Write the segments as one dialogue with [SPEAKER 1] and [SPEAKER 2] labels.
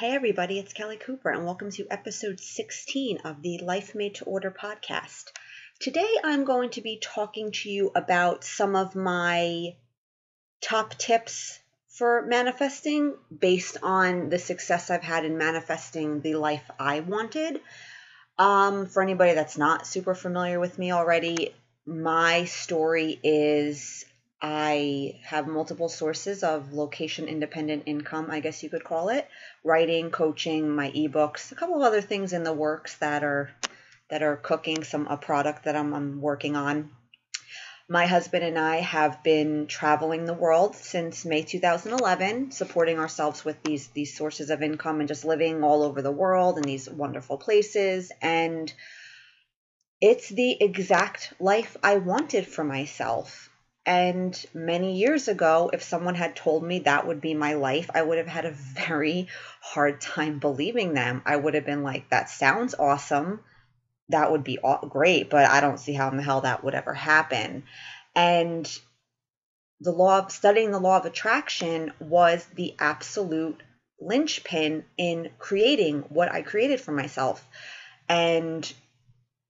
[SPEAKER 1] Hey, everybody, it's Kelly Cooper, and welcome to episode 16 of the Life Made to Order podcast. Today, I'm going to be talking to you about some of my top tips for manifesting based on the success I've had in manifesting the life I wanted. Um, for anybody that's not super familiar with me already, my story is I have multiple sources of location independent income, I guess you could call it. Writing, coaching, my ebooks, a couple of other things in the works that are that are cooking, some a product that I'm, I'm working on. My husband and I have been traveling the world since May 2011, supporting ourselves with these these sources of income and just living all over the world in these wonderful places and it's the exact life I wanted for myself and many years ago, if someone had told me that would be my life, I would have had a very hard time believing them. I would have been like, that sounds awesome. That would be great, but I don't see how in the hell that would ever happen. And the law of studying the law of attraction was the absolute linchpin in creating what I created for myself. And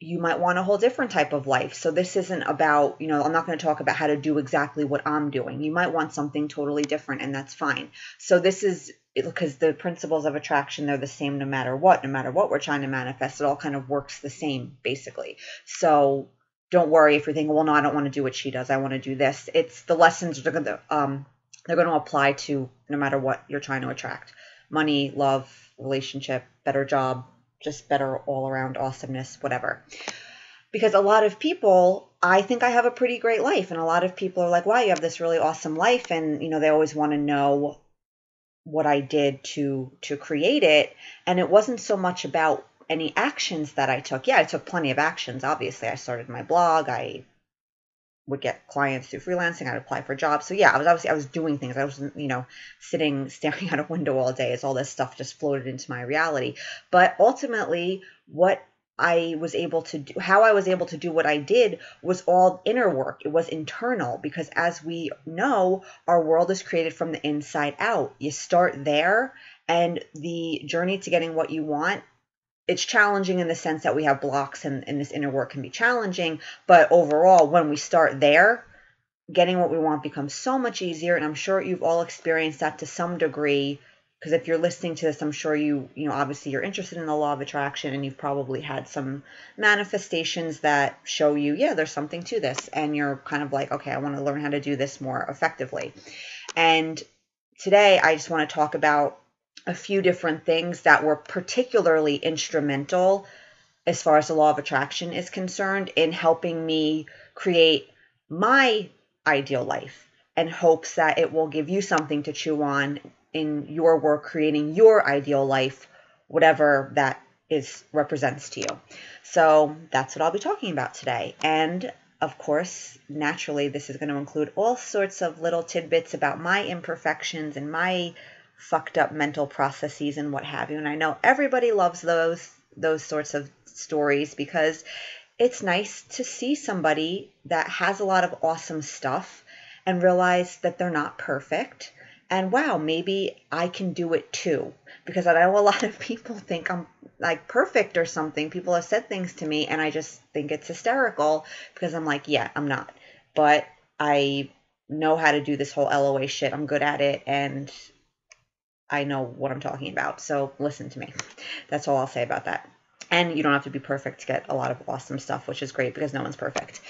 [SPEAKER 1] you might want a whole different type of life. So this isn't about, you know, I'm not going to talk about how to do exactly what I'm doing. You might want something totally different and that's fine. So this is because the principles of attraction they're the same no matter what, no matter what we're trying to manifest, it all kind of works the same basically. So don't worry if you're thinking, well, no, I don't want to do what she does. I want to do this. It's the lessons are going to um they're going to apply to no matter what you're trying to attract. Money, love, relationship, better job, just better all around awesomeness, whatever. Because a lot of people, I think I have a pretty great life, and a lot of people are like, wow, you have this really awesome life, and you know, they always want to know what I did to to create it. And it wasn't so much about any actions that I took. Yeah, I took plenty of actions. Obviously, I started my blog, I would get clients through freelancing. I'd apply for jobs. So yeah, I was obviously I was doing things. I wasn't you know sitting staring out a window all day as all this stuff just floated into my reality. But ultimately, what I was able to do, how I was able to do what I did was all inner work. It was internal because as we know, our world is created from the inside out. You start there and the journey to getting what you want it's challenging in the sense that we have blocks and, and this inner work can be challenging. But overall, when we start there, getting what we want becomes so much easier. And I'm sure you've all experienced that to some degree. Because if you're listening to this, I'm sure you, you know, obviously you're interested in the law of attraction and you've probably had some manifestations that show you, yeah, there's something to this. And you're kind of like, okay, I want to learn how to do this more effectively. And today I just want to talk about a few different things that were particularly instrumental as far as the law of attraction is concerned in helping me create my ideal life and hopes that it will give you something to chew on in your work creating your ideal life whatever that is represents to you. So that's what i'll be talking about today. And of course naturally this is going to include all sorts of little tidbits about my imperfections and my fucked up mental processes and what have you. And I know everybody loves those those sorts of stories because it's nice to see somebody that has a lot of awesome stuff and realize that they're not perfect. And wow, maybe I can do it too. Because I know a lot of people think I'm like perfect or something. People have said things to me and I just think it's hysterical because I'm like, yeah, I'm not. But I know how to do this whole LOA shit. I'm good at it and I know what I'm talking about. So listen to me. That's all I'll say about that. And you don't have to be perfect to get a lot of awesome stuff, which is great because no one's perfect.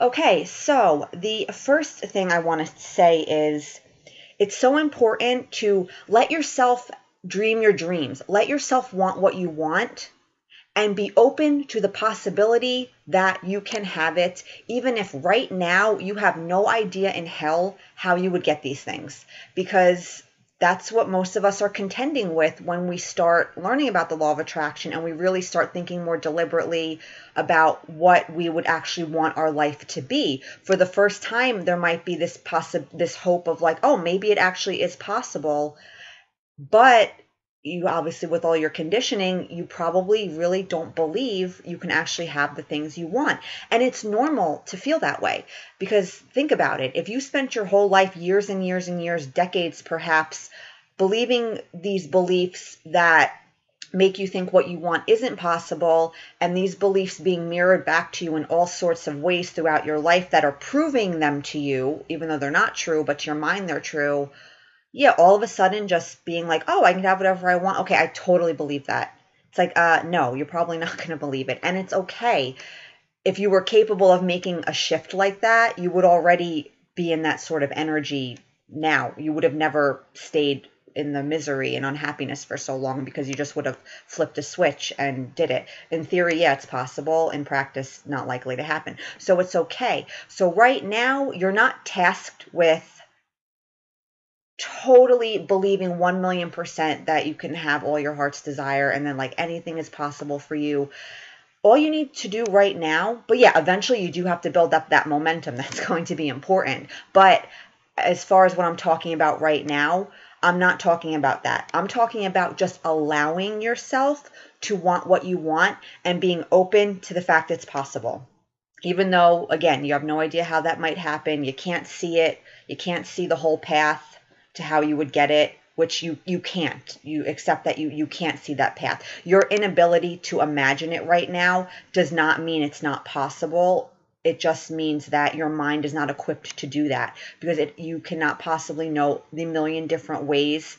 [SPEAKER 1] Okay, so the first thing I want to say is it's so important to let yourself dream your dreams. Let yourself want what you want and be open to the possibility that you can have it, even if right now you have no idea in hell how you would get these things. Because that's what most of us are contending with when we start learning about the law of attraction and we really start thinking more deliberately about what we would actually want our life to be. For the first time, there might be this possi- this hope of like, oh, maybe it actually is possible. But you obviously with all your conditioning you probably really don't believe you can actually have the things you want and it's normal to feel that way because think about it if you spent your whole life years and years and years decades perhaps believing these beliefs that make you think what you want isn't possible, and these beliefs being mirrored back to you in all sorts of ways throughout your life that are proving them to you, even though they're not true, but to your mind they're true. Yeah, all of a sudden just being like, oh, I can have whatever I want. Okay, I totally believe that. It's like, uh, no, you're probably not going to believe it. And it's okay. If you were capable of making a shift like that, you would already be in that sort of energy now. You would have never stayed in the misery and unhappiness for so long because you just would have flipped a switch and did it. In theory, yeah, it's possible. In practice, not likely to happen. So it's okay. So right now, you're not tasked with totally believing 1 million percent that you can have all your heart's desire and then like anything is possible for you all you need to do right now but yeah eventually you do have to build up that momentum that's going to be important but as far as what i'm talking about right now I'm not talking about that. I'm talking about just allowing yourself to want what you want and being open to the fact it's possible. Even though, again, you have no idea how that might happen, you can't see it, you can't see the whole path to how you would get it, which you you can't. You accept that you you can't see that path. Your inability to imagine it right now does not mean it's not possible it just means that your mind is not equipped to do that because it, you cannot possibly know the million different ways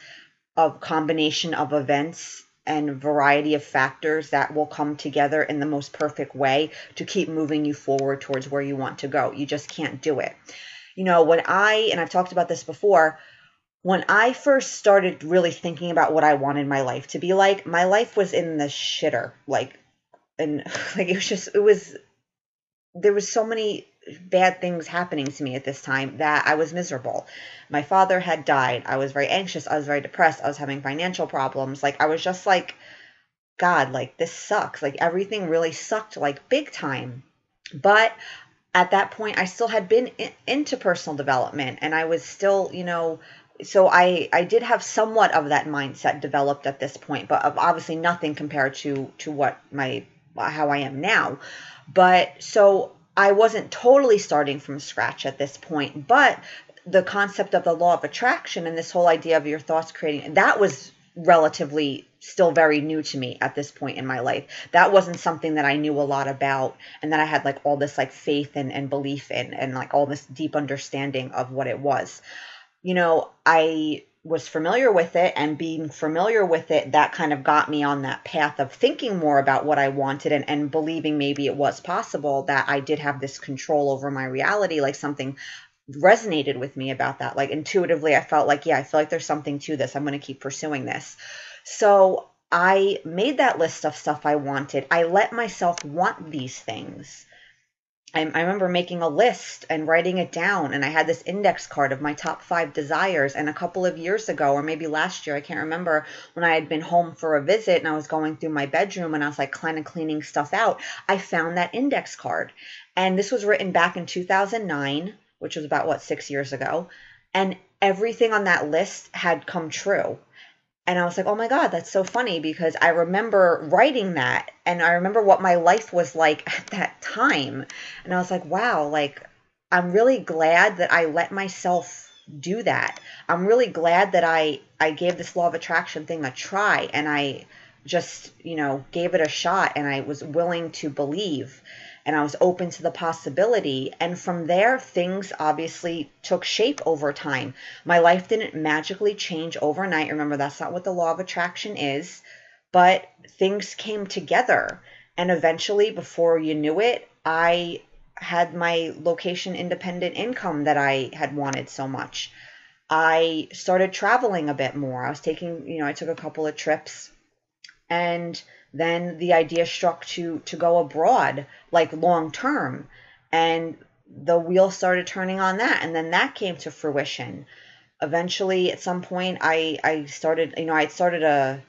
[SPEAKER 1] of combination of events and variety of factors that will come together in the most perfect way to keep moving you forward towards where you want to go. You just can't do it. You know, when I, and I've talked about this before, when I first started really thinking about what I wanted my life to be like, my life was in the shitter. Like, and like it was just, it was there was so many bad things happening to me at this time that I was miserable. My father had died. I was very anxious. I was very depressed. I was having financial problems. Like I was just like god, like this sucks. Like everything really sucked like big time. But at that point I still had been in, into personal development and I was still, you know, so I I did have somewhat of that mindset developed at this point, but obviously nothing compared to to what my how I am now. But so I wasn't totally starting from scratch at this point, but the concept of the law of attraction and this whole idea of your thoughts creating that was relatively still very new to me at this point in my life. That wasn't something that I knew a lot about and that I had like all this like faith and, and belief in and like all this deep understanding of what it was. You know, I was familiar with it and being familiar with it that kind of got me on that path of thinking more about what i wanted and, and believing maybe it was possible that i did have this control over my reality like something resonated with me about that. Like intuitively i felt like yeah i feel like there's something to this. I'm going to keep pursuing this. So i made that list of stuff i wanted. I let myself want these things I, I remember making a list and writing it down, and I had this index card of my top five desires. And a couple of years ago, or maybe last year, I can't remember, when I had been home for a visit and I was going through my bedroom and I was like kind of cleaning stuff out, I found that index card. And this was written back in 2009, which was about what, six years ago. And everything on that list had come true. And I was like, oh my God, that's so funny because I remember writing that and I remember what my life was like at that time. And I was like, wow, like, I'm really glad that I let myself do that. I'm really glad that I, I gave this law of attraction thing a try and I just, you know, gave it a shot and I was willing to believe and I was open to the possibility. And from there, things obviously took shape over time. My life didn't magically change overnight. Remember, that's not what the law of attraction is, but things came together. And eventually, before you knew it, I had my location independent income that I had wanted so much. I started traveling a bit more. I was taking, you know, I took a couple of trips and then the idea struck to to go abroad like long term. And the wheel started turning on that and then that came to fruition. Eventually at some point i i started you know i started a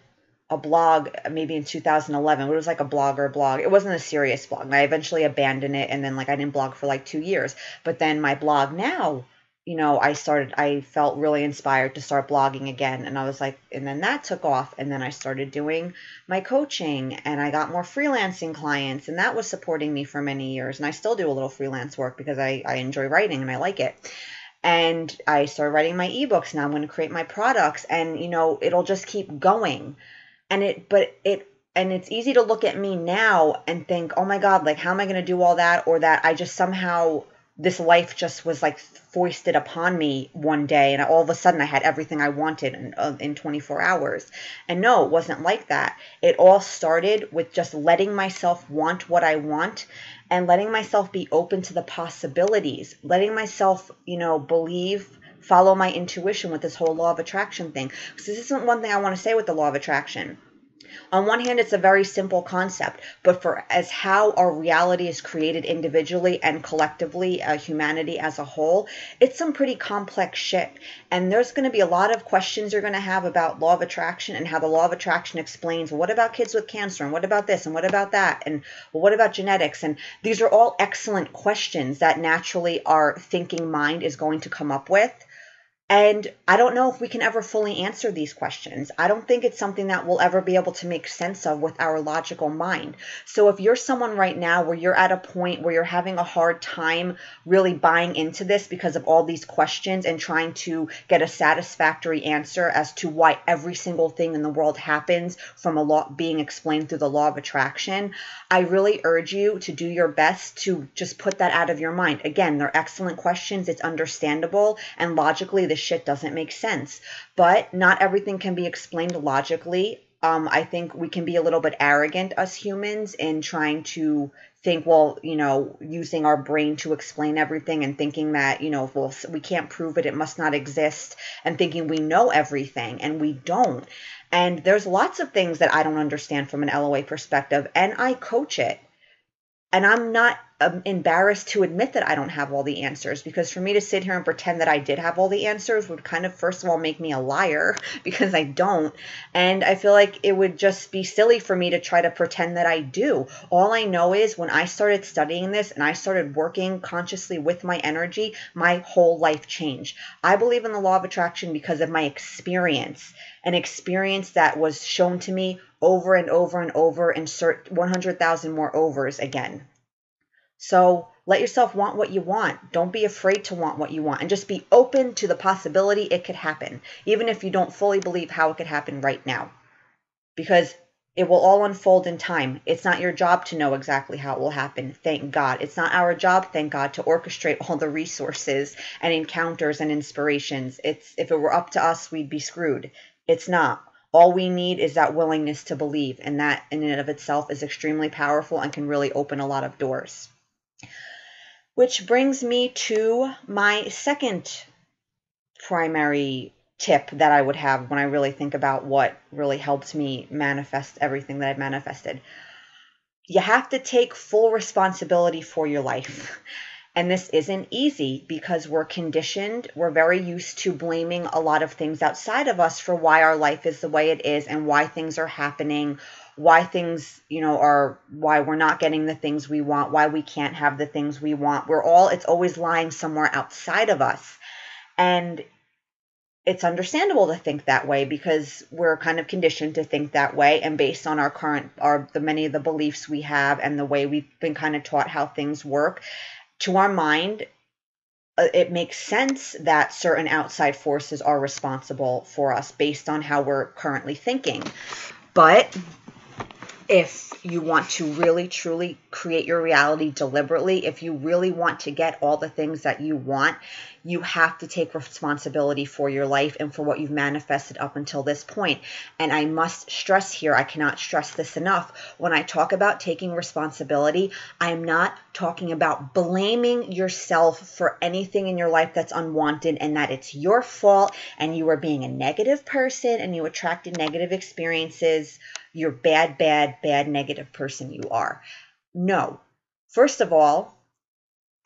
[SPEAKER 1] a blog maybe in 2011 it was like a blogger blog. It wasn't a serious blog. I eventually abandoned it and then like i didn't blog for like two years. But then my blog now you know, I started, I felt really inspired to start blogging again. And I was like, and then that took off. And then I started doing my coaching and I got more freelancing clients. And that was supporting me for many years. And I still do a little freelance work because I, I enjoy writing and I like it. and I started writing my ebooks. Now I'm going to create my products, and you know, it'll just keep going. And it, but it, and it's easy to look at me now and think, oh my God, like, how am I going to do all that? Or that I just somehow, this life just was like foisted upon me one day, and all of a sudden I had everything I wanted in, uh, in 24 hours. And no, it wasn't like that. It all started with just letting myself want what I want and letting myself be open to the possibilities, letting myself, you know, believe, follow my intuition with this whole law of attraction thing. So this isn't one thing I want to say with the law of attraction on one hand, it's a very simple concept, but for as how our reality is created individually and collectively, uh, humanity as a whole, it's some pretty complex shit. And there's going to be a lot of questions you're going to have about law of attraction and how the law of attraction explains what about kids with cancer? And what about this? And what about that? And what about genetics? And these are all excellent questions that naturally our thinking mind is going to come up with and I don't know if we can ever fully answer these questions. I don't think it's something that we'll ever be able to make sense of with our logical mind. So if you're someone right now where you're at a point where you're having a hard time really buying into this because of all these questions and trying to get a satisfactory answer as to why every single thing in the world happens from a law being explained through the law of attraction, I really urge you to do your best to just put that out of your mind. Again, they're excellent questions. It's understandable and logically the shit doesn't make sense. But not everything can be explained logically. Um, I think we can be a little bit arrogant as humans in trying to think, well, you know, using our brain to explain everything and thinking that, you know, well, we can't prove it, it must not exist, and thinking we know everything, and we don't. And there's lots of things that I don't understand from an LOA perspective, and I coach it. And I'm not um, embarrassed to admit that I don't have all the answers because for me to sit here and pretend that I did have all the answers would kind of, first of all, make me a liar because I don't. And I feel like it would just be silly for me to try to pretend that I do. All I know is when I started studying this and I started working consciously with my energy, my whole life changed. I believe in the law of attraction because of my experience, an experience that was shown to me over and over and over, insert 100,000 more overs again. So let yourself want what you want. Don't be afraid to want what you want and just be open to the possibility it could happen, even if you don't fully believe how it could happen right now. Because it will all unfold in time. It's not your job to know exactly how it will happen. Thank God. It's not our job, thank God, to orchestrate all the resources and encounters and inspirations. It's if it were up to us, we'd be screwed. It's not. All we need is that willingness to believe, and that in and of itself is extremely powerful and can really open a lot of doors. Which brings me to my second primary tip that I would have when I really think about what really helped me manifest everything that I've manifested. You have to take full responsibility for your life. And this isn't easy because we're conditioned, we're very used to blaming a lot of things outside of us for why our life is the way it is and why things are happening why things, you know, are why we're not getting the things we want, why we can't have the things we want. We're all, it's always lying somewhere outside of us. And it's understandable to think that way because we're kind of conditioned to think that way and based on our current our the many of the beliefs we have and the way we've been kind of taught how things work to our mind uh, it makes sense that certain outside forces are responsible for us based on how we're currently thinking but if you want to really truly create your reality deliberately, if you really want to get all the things that you want, you have to take responsibility for your life and for what you've manifested up until this point. And I must stress here, I cannot stress this enough. When I talk about taking responsibility, I am not talking about blaming yourself for anything in your life that's unwanted and that it's your fault and you are being a negative person and you attracted negative experiences. You're bad, bad, bad, negative person you are. No. First of all,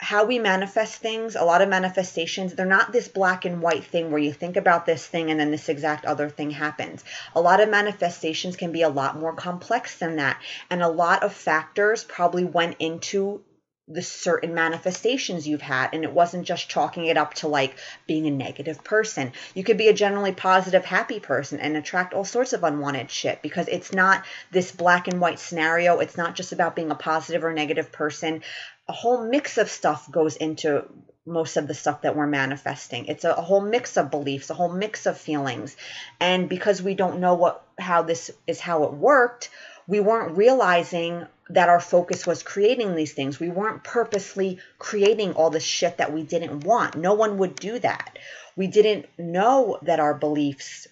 [SPEAKER 1] how we manifest things, a lot of manifestations, they're not this black and white thing where you think about this thing and then this exact other thing happens. A lot of manifestations can be a lot more complex than that. And a lot of factors probably went into the certain manifestations you've had and it wasn't just chalking it up to like being a negative person you could be a generally positive happy person and attract all sorts of unwanted shit because it's not this black and white scenario it's not just about being a positive or negative person a whole mix of stuff goes into most of the stuff that we're manifesting. It's a, a, whole mix of beliefs, a whole mix of feelings. And because we don't know what how this is how it worked, we weren't realizing that our focus was creating these things. We weren't purposely creating all the shit that we didn't want. No one would do that. We didn't know that our beliefs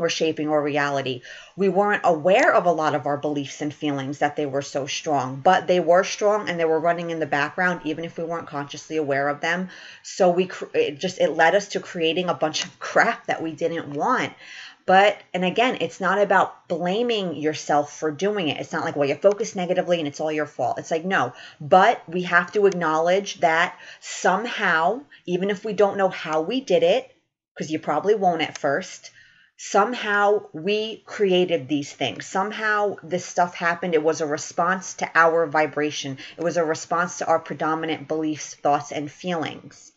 [SPEAKER 1] were shaping our reality. We weren't aware of a lot of our beliefs and feelings that they were so strong, but they were strong and they were running in the background even if we weren't consciously aware of them. So we it just it led us to creating a bunch of crap that we didn't want. But, and again, it's not about blaming yourself for doing it. It's not like, well, you focus negatively and it's all your fault. It's like, no. But we have to acknowledge that somehow, even if we don't know how we did it, because you probably won't at first, somehow we created these things. Somehow this stuff happened. It was a response to our vibration, it was a response to our predominant beliefs, thoughts, and feelings.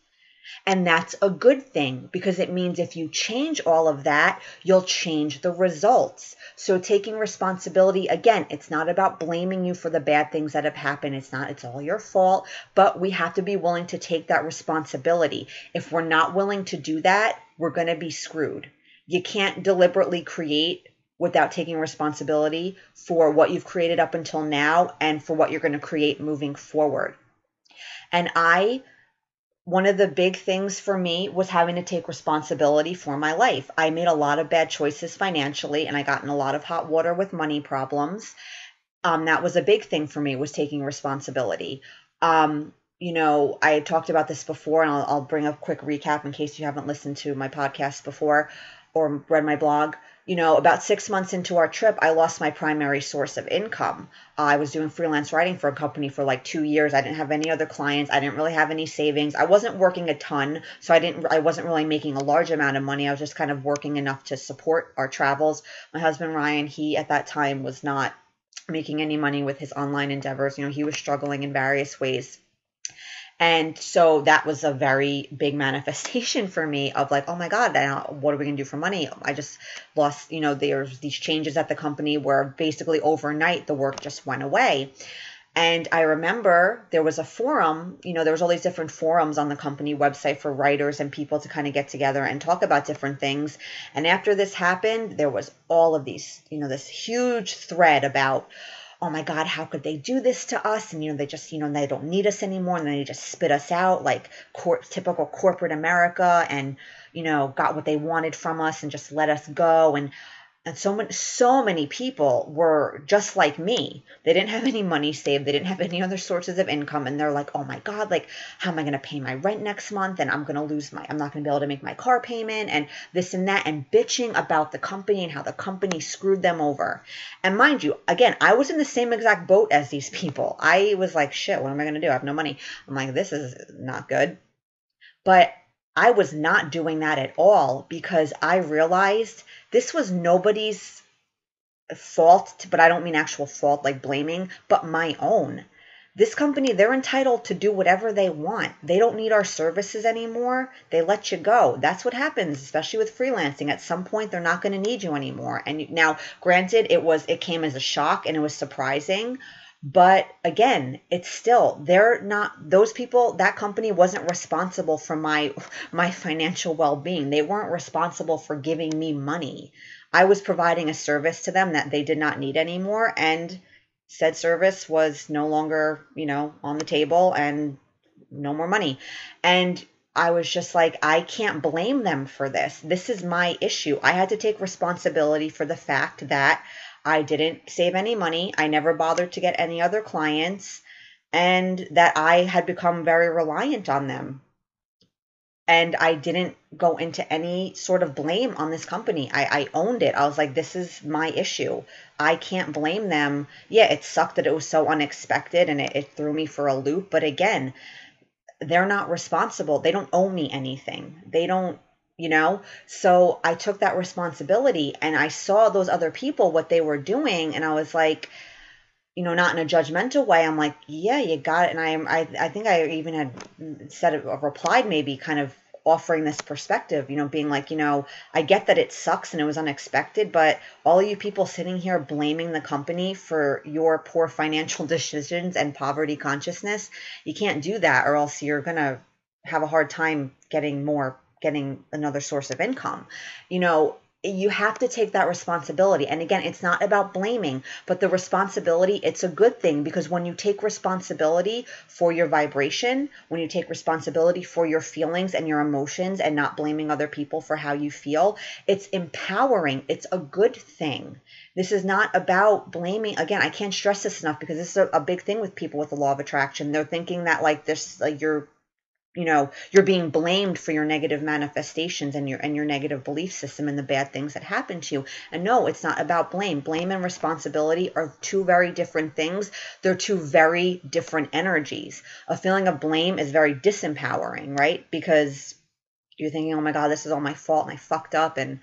[SPEAKER 1] And that's a good thing because it means if you change all of that, you'll change the results. So taking responsibility, again, it's not about blaming you for the bad things that have happened. It's not, it's all your fault, but we have to be willing to take that responsibility. If we're not willing to do that, we're going to be screwed. You can't deliberately create without taking responsibility for what you've created up until now and for what you're going to create moving forward. And I, one of the big things for me was having to take responsibility for my life. I made a lot of bad choices financially and I got in a lot of hot water with money problems. Um, that was a big thing for me was taking responsibility. Um, you know, I talked about this before, and I'll, I'll, bring a quick recap in case you haven't listened to my podcast before or read my blog, you know, about six months into our trip, I lost my primary source of income. Uh, I was doing freelance writing for a company for like two years. I didn't have any other clients. I didn't really have any savings. I wasn't working a ton, so I didn't. I wasn't really making a large amount of money. I was just kind of working enough to support our travels. My husband Ryan, he at that time was not making any money with his online endeavors. You know, he was struggling in various ways. And so that was a very big manifestation for me of like, oh my God, what are we going to do for money? I just lost, you know, there's these changes at the company where basically overnight the work just went away. And I remember there was a forum, you know, there was all these different forums on the company website for writers and people to kind of get together and talk about different things. And after this happened, there was all of these, you know, this huge thread about, oh my God, how could they do this to us? And, you know, they just, you know, they don't need us anymore. And they just spit us out like cor- typical corporate America and, you know, got what they wanted from us and just let us go. And and so many so many people were just like me. They didn't have any money saved. They didn't have any other sources of income. And they're like oh my god like how am i going to pay my rent next month? And i'm going to lose my i'm not going to be able to make my car payment and this and that and bitching about the company and how the company screwed them over. And mind you again i was in the same exact boat as these people. I was like shit what am i going to do? I have no money. I'm like this is not good. But I was not doing that at all because I realized this was nobody's fault, but I don't mean actual fault like blaming, but my own. This company, they're entitled to do whatever they want. They don't need our services anymore. They let you go. That's what happens, especially with freelancing. At some point, they're not going to need you anymore. And now, granted, it was it came as a shock and it was surprising, but again, it's still they're not those people that company wasn't responsible for my my financial well-being. They weren't responsible for giving me money. I was providing a service to them that they did not need anymore and said service was no longer, you know, on the table and no more money. And I was just like, I can't blame them for this. This is my issue. I had to take responsibility for the fact that I didn't save any money. I never bothered to get any other clients, and that I had become very reliant on them. And I didn't go into any sort of blame on this company. I, I owned it. I was like, this is my issue. I can't blame them. Yeah, it sucked that it was so unexpected and it, it threw me for a loop. But again, they're not responsible. They don't owe me anything. They don't you know so i took that responsibility and i saw those other people what they were doing and i was like you know not in a judgmental way i'm like yeah you got it and i i, I think i even had said it replied maybe kind of offering this perspective you know being like you know i get that it sucks and it was unexpected but all you people sitting here blaming the company for your poor financial decisions and poverty consciousness you can't do that or else you're gonna have a hard time getting more getting another source of income. You know, you have to take that responsibility. And again, it's not about blaming, but the responsibility, it's a good thing because when you take responsibility for your vibration, when you take responsibility for your feelings and your emotions and not blaming other people for how you feel, it's empowering. It's a good thing. This is not about blaming. Again, I can't stress this enough because this is a, a big thing with people with the law of attraction. They're thinking that like this, like you're you know you're being blamed for your negative manifestations and your and your negative belief system and the bad things that happen to you. And no it's not about blame. Blame and responsibility are two very different things. They're two very different energies. A feeling of blame is very disempowering right? Because you're thinking oh my god this is all my fault and i fucked up and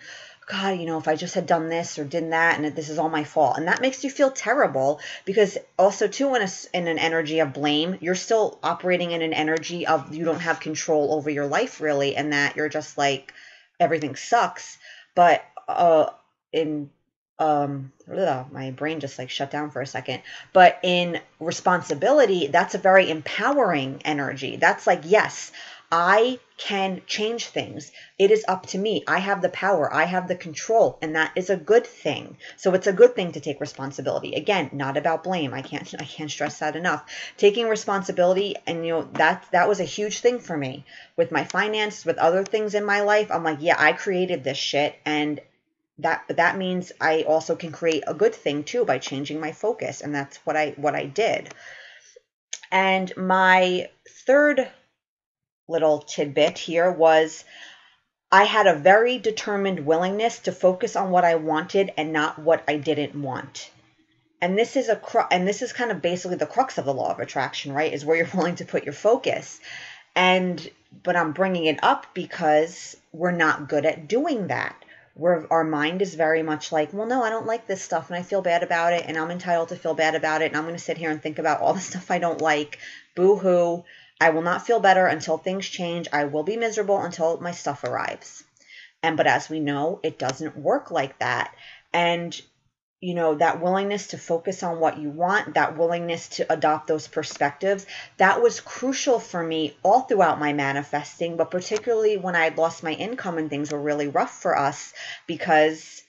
[SPEAKER 1] God, you know, if I just had done this or did that, and this is all my fault, and that makes you feel terrible because also too in a, in an energy of blame, you're still operating in an energy of you don't have control over your life really, and that you're just like everything sucks. But uh, in um ugh, my brain just like shut down for a second. But in responsibility that's a very empowering energy. That's like yes I can change things. It is up to me. I have the power. I have the control, and that is a good thing. So it's a good thing to take responsibility. Again, not about blame. I can't I can't stress that enough. Taking responsibility and you know that that was a huge thing for me with my finances, with other things in my life. I'm like, yeah, I created this shit and that that means I also can create a good thing too by changing my focus and that's what I what I did. And my third little tidbit here was I had a very determined willingness to focus on what I wanted and not what I didn't want. And this is a cru- and this is kind of basically the crux of the law of attraction, right? Is where you're willing to put your focus. And but I'm bringing it up because we're not good at doing that. Where our mind is very much like, well, no, I don't like this stuff and I feel bad about it and I'm entitled to feel bad about it and I'm going to sit here and think about all the stuff I don't like. Boo hoo. I will not feel better until things change. I will be miserable until my stuff arrives. And but as we know, it doesn't work like that. And you know, that willingness to focus on what you want, that willingness to adopt those perspectives, that was crucial for me all throughout my manifesting, but particularly when I lost my income and things were really rough for us because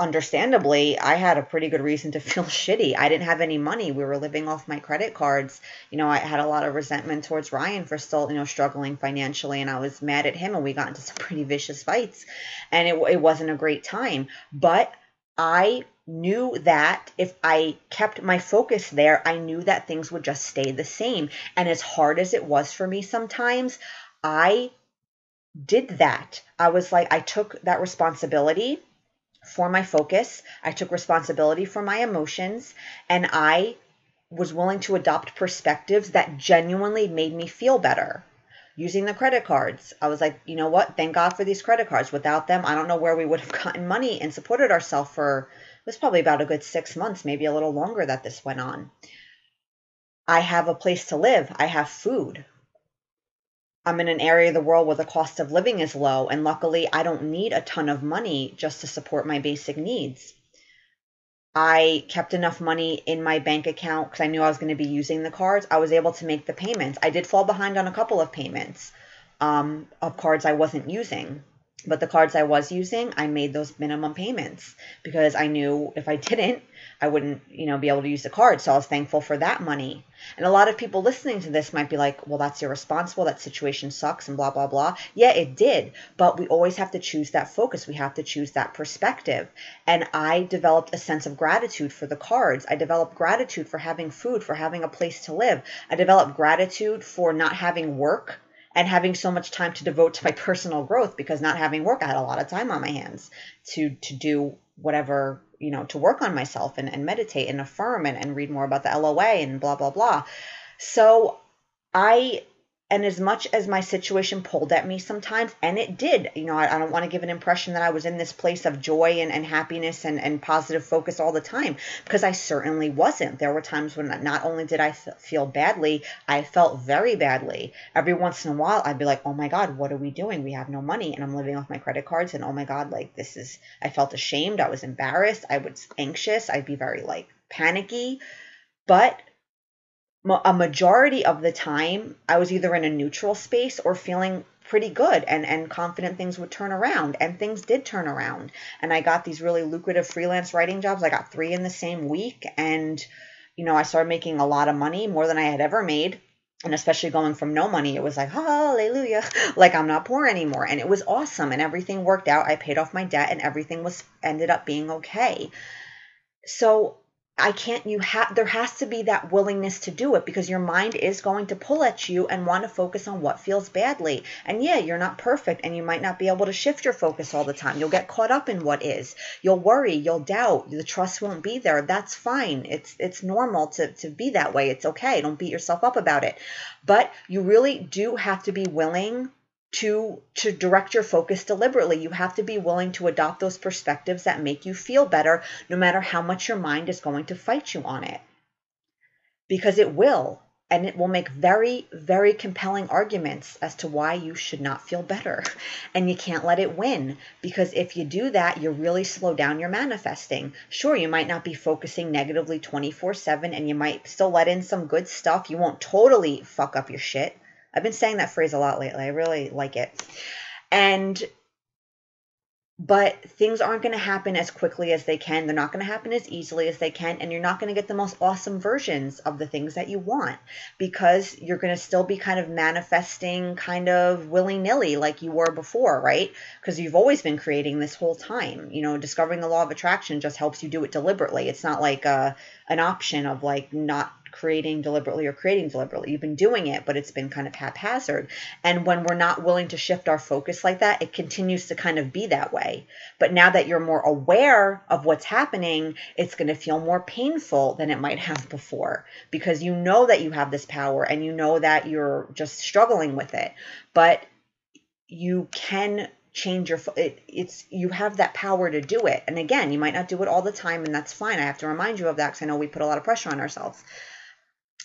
[SPEAKER 1] understandably, I had a pretty good reason to feel shitty. I didn't have any money. We were living off my credit cards. You know, I had a lot of resentment towards Ryan for still, you know, struggling financially, and I was mad at him, and we got into some pretty vicious fights, and it, it wasn't a great time. But I knew that if I kept my focus there, I knew that things would just stay the same. And as hard as it was for me sometimes, I did that. I was like, I took that responsibility for my focus. I took responsibility for my emotions and I was willing to adopt perspectives that genuinely made me feel better. Using the credit cards, I was like, you know what? Thank God for these credit cards. Without them, I don't know where we would have gotten money and supported ourselves for it was probably about a good six months, maybe a little longer that this went on. I have a place to live. I have food. I'm in an area of the world where the cost of living is low, and luckily I don't need a ton of money just to support my basic needs. I kept enough money in my bank account because I knew I was going to be using the cards. I was able to make the payments. I did fall behind on a couple of payments um, of cards I wasn't using. But the cards I was using, I made those minimum payments because I knew if I didn't, I wouldn't, you know, be able to use the card. So I was thankful for that money. And a lot of people listening to this might be like, well, that's irresponsible. That situation sucks and blah, blah, blah. Yeah, it did. But we always have to choose that focus. We have to choose that perspective. And I developed a sense of gratitude for the cards. I developed gratitude for having food, for having a place to live. I developed gratitude for not having work and having so much time to devote to my personal growth because not having work, I had a lot of time on my hands to to do whatever you know to work on myself and, and meditate and affirm and, and read more about the LOA and blah blah blah. So I and as much as my situation pulled at me sometimes, and it did, you know, I, I don't want to give an impression that I was in this place of joy and, and happiness and, and positive focus all the time, because I certainly wasn't. There were times when not only did I feel badly, I felt very badly. Every once in a while, I'd be like, oh my God, what are we doing? We have no money, and I'm living off my credit cards, and oh my God, like this is, I felt ashamed. I was embarrassed. I was anxious. I'd be very like panicky. But a majority of the time I was either in a neutral space or feeling pretty good and and confident things would turn around and things did turn around and I got these really lucrative freelance writing jobs. I got 3 in the same week and you know, I started making a lot of money, more than I had ever made. And especially going from no money, it was like, hallelujah, like I'm not poor anymore. And it was awesome. And everything worked out. I paid off my debt and everything was ended up being okay. So I can't, you have, there has to be that willingness to do it because your mind is going to pull at you and want to focus on what feels badly. And yeah, you're not perfect and you might not be able to shift your focus all the time. You'll get caught up in what is. You'll worry, you'll doubt, the trust won't be there. That's fine. It's, it's normal to, to be that way. It's okay. Don't beat yourself up about it. But you really do have to be willing to to direct your focus deliberately. You have to be willing to adopt those perspectives that make you feel better no matter how much your mind is going to fight you on it. Because it will and it will make very very compelling arguments as to why you should not feel better. And you can't let it win because if you do that you really slow down your manifesting. Sure you might not be focusing negatively 24/7 and you might still let in some good stuff. You won't totally fuck up your shit I've been saying that phrase a lot lately. I really like it. And but things aren't going to happen as quickly as they can. They're not going to happen as easily as they can. And you're not going to get the most awesome versions of the things that you want because you're going to still be kind of manifesting kind of willy nilly like you were before, right? Because you've always been creating this whole time. You know, discovering the law of attraction just helps you do it deliberately. It's not like a, uh, an option of like not creating deliberately or creating deliberately. You've been doing it, but it's been kind of haphazard. And when we're not willing to shift our focus like that, it continues to kind of be that way. But now that you're more aware of what's happening, it's going to feel more painful than it might have before because you know that you have this power and you know that you're just struggling with it. But you can change your it, it's you have that power to do it and again you might not do it all the time and that's fine i have to remind you of that because i know we put a lot of pressure on ourselves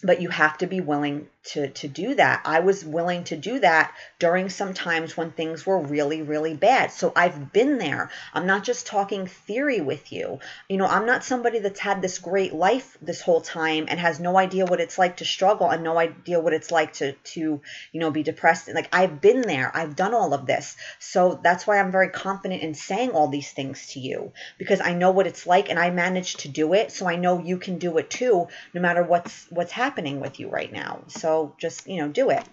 [SPEAKER 1] but you have to be willing to to do that. I was willing to do that during some times when things were really really bad. So I've been there. I'm not just talking theory with you. You know, I'm not somebody that's had this great life this whole time and has no idea what it's like to struggle and no idea what it's like to to, you know, be depressed. Like I've been there. I've done all of this. So that's why I'm very confident in saying all these things to you because I know what it's like and I managed to do it. So I know you can do it too no matter what's what's happening with you right now. So just, you know, do it.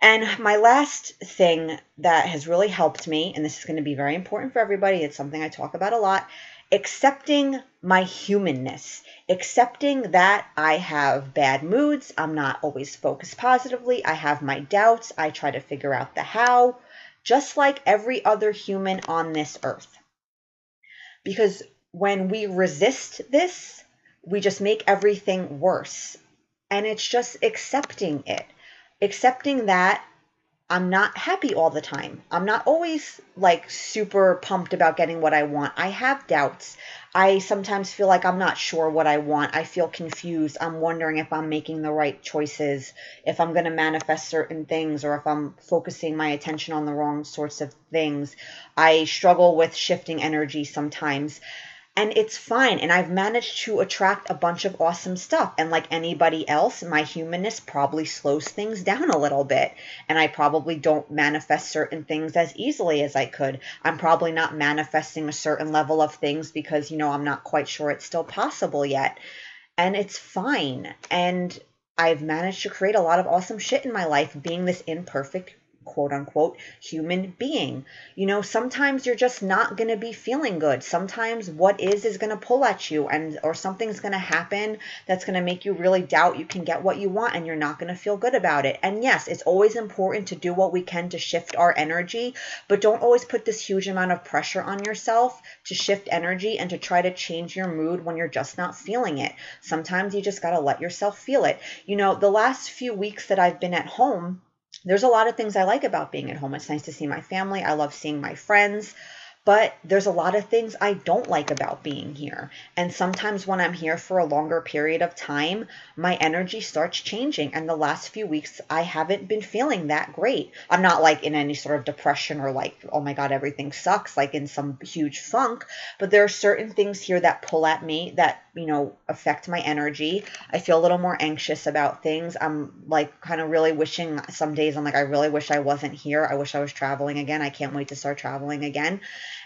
[SPEAKER 1] And my last thing that has really helped me, and this is going to be very important for everybody, it's something I talk about a lot accepting my humanness, accepting that I have bad moods, I'm not always focused positively, I have my doubts, I try to figure out the how, just like every other human on this earth. Because when we resist this, we just make everything worse and it's just accepting it. Accepting that I'm not happy all the time. I'm not always like super pumped about getting what I want. I have doubts. I sometimes feel like I'm not sure what I want. I feel confused. I'm wondering if I'm making the right choices, if I'm going to manifest certain things, or if I'm focusing my attention on the wrong sorts of things. I struggle with shifting energy sometimes and it's fine. And I've managed to attract a bunch of awesome stuff. And like anybody else, my humanness probably slows things down a little bit. And I probably don't manifest certain things as easily as I could. I'm probably not manifesting a certain level of things because, you know, I'm not quite sure it's still possible yet. And it's fine. And I've managed to create a lot of awesome shit in my life being this imperfect quote unquote human being. You know, sometimes you're just not going to be feeling good. Sometimes what is is going to pull at you and or something's going to happen that's going to make you really doubt you can get what you want and you're not going to feel good about it. And yes, it's always important to do what we can to shift our energy, but don't always put this huge amount of pressure on yourself to shift energy and to try to change your mood when you're just not feeling it. Sometimes you just got to let yourself feel it. You know, the last few weeks that I've been at home, there's a lot of things I like about being at home. It's nice to see my family. I love seeing my friends. But there's a lot of things I don't like about being here. And sometimes when I'm here for a longer period of time, my energy starts changing. And the last few weeks, I haven't been feeling that great. I'm not like in any sort of depression or like, oh my God, everything sucks, like in some huge funk. But there are certain things here that pull at me that you know, affect my energy. I feel a little more anxious about things. I'm like kind of really wishing some days I'm like, I really wish I wasn't here. I wish I was traveling again. I can't wait to start traveling again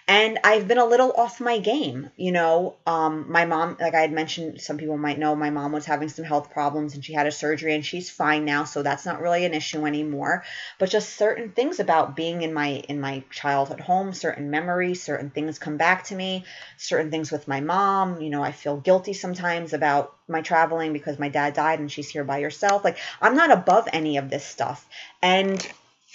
[SPEAKER 1] and I've been a little off my game. You know, um, my mom, like I had mentioned, some people might know, my mom was having some health problems and she had a surgery and she's fine now, so that's not really an issue anymore. But just certain things about being in my in my childhood home, certain memories, certain things come back to me, certain things with my mom. You know, I feel guilty sometimes about my traveling because my dad died and she's here by herself. Like I'm not above any of this stuff, and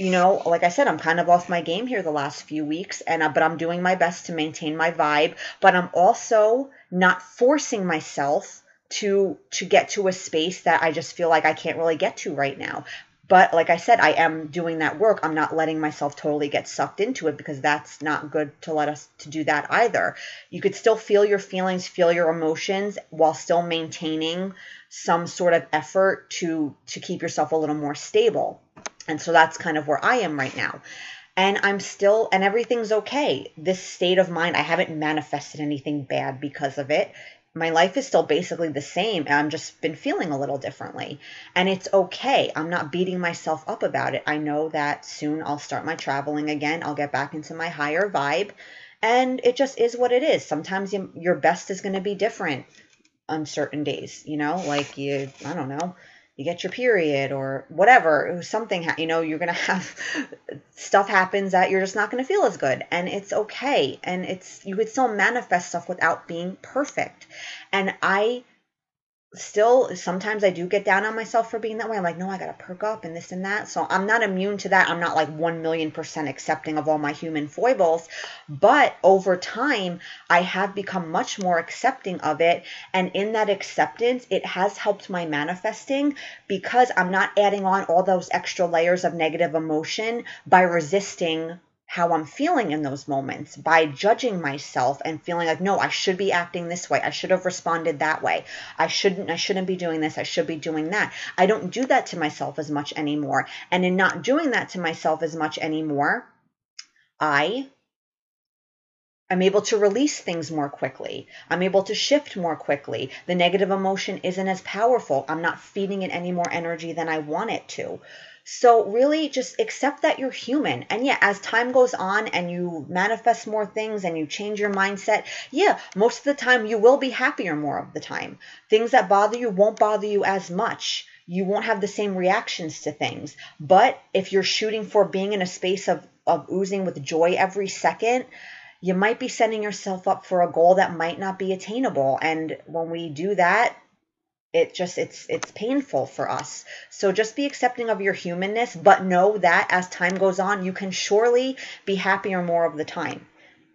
[SPEAKER 1] you know, like I said, I'm kind of off my game here the last few weeks, and uh, but I'm doing my best to maintain my vibe. But I'm also not forcing myself to to get to a space that I just feel like I can't really get to right now. But like I said, I am doing that work. I'm not letting myself totally get sucked into it because that's not good to let us to do that either. You could still feel your feelings, feel your emotions while still maintaining some sort of effort to to keep yourself a little more stable. And so that's kind of where I am right now. And I'm still, and everything's okay. This state of mind, I haven't manifested anything bad because of it. My life is still basically the same. I'm just been feeling a little differently. And it's okay. I'm not beating myself up about it. I know that soon I'll start my traveling again. I'll get back into my higher vibe. And it just is what it is. Sometimes you, your best is going to be different on certain days, you know, like you, I don't know, you get your period or whatever, something, you know, you're going to have stuff happens that you're just not going to feel as good. And it's okay. And it's, you could still manifest stuff without being perfect. And I still sometimes I do get down on myself for being that way. I'm like, no, I gotta perk up and this and that. So I'm not immune to that. I'm not like one million percent accepting of all my human foibles. But over time, I have become much more accepting of it. And in that acceptance, it has helped my manifesting because I'm not adding on all those extra layers of negative emotion by resisting how I'm feeling in those moments by judging myself and feeling like no I should be acting this way I should have responded that way I shouldn't I shouldn't be doing this I should be doing that I don't do that to myself as much anymore and in not doing that to myself as much anymore I I'm able to release things more quickly. I'm able to shift more quickly. The negative emotion isn't as powerful. I'm not feeding it any more energy than I want it to. So really just accept that you're human. And yeah, as time goes on and you manifest more things and you change your mindset, yeah, most of the time you will be happier more of the time. Things that bother you won't bother you as much. You won't have the same reactions to things. But if you're shooting for being in a space of, of oozing with joy every second, you might be setting yourself up for a goal that might not be attainable. And when we do that, it just it's it's painful for us. So just be accepting of your humanness but know that as time goes on you can surely be happier more of the time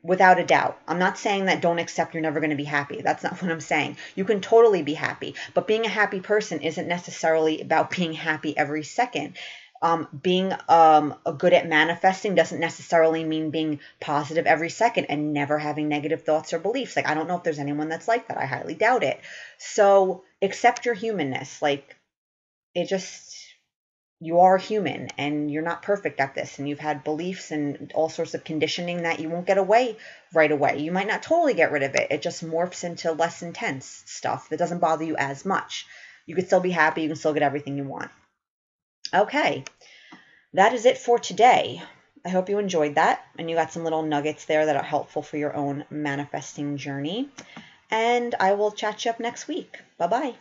[SPEAKER 1] without a doubt. I'm not saying that don't accept you're never going to be happy. That's not what i'm saying. You can totally be happy but being a happy person isn't necessarily about being happy every second um, being um, good at manifesting doesn't necessarily mean being positive every second and never having negative thoughts or beliefs. Like, I don't know if there's anyone that's like that. I highly doubt it. So, accept your humanness. Like it just you are human and you're not perfect at this and you've had beliefs and all sorts of conditioning that you won't get away right away. You might not totally get rid of it. It just morphs into less intense stuff that doesn't bother you as much. You could still be happy, you can still get everything you want. Okay. That is it for today. I hope you enjoyed that and you got some little nuggets there that are helpful for your own manifesting journey and I will chat you up next week. Bye bye.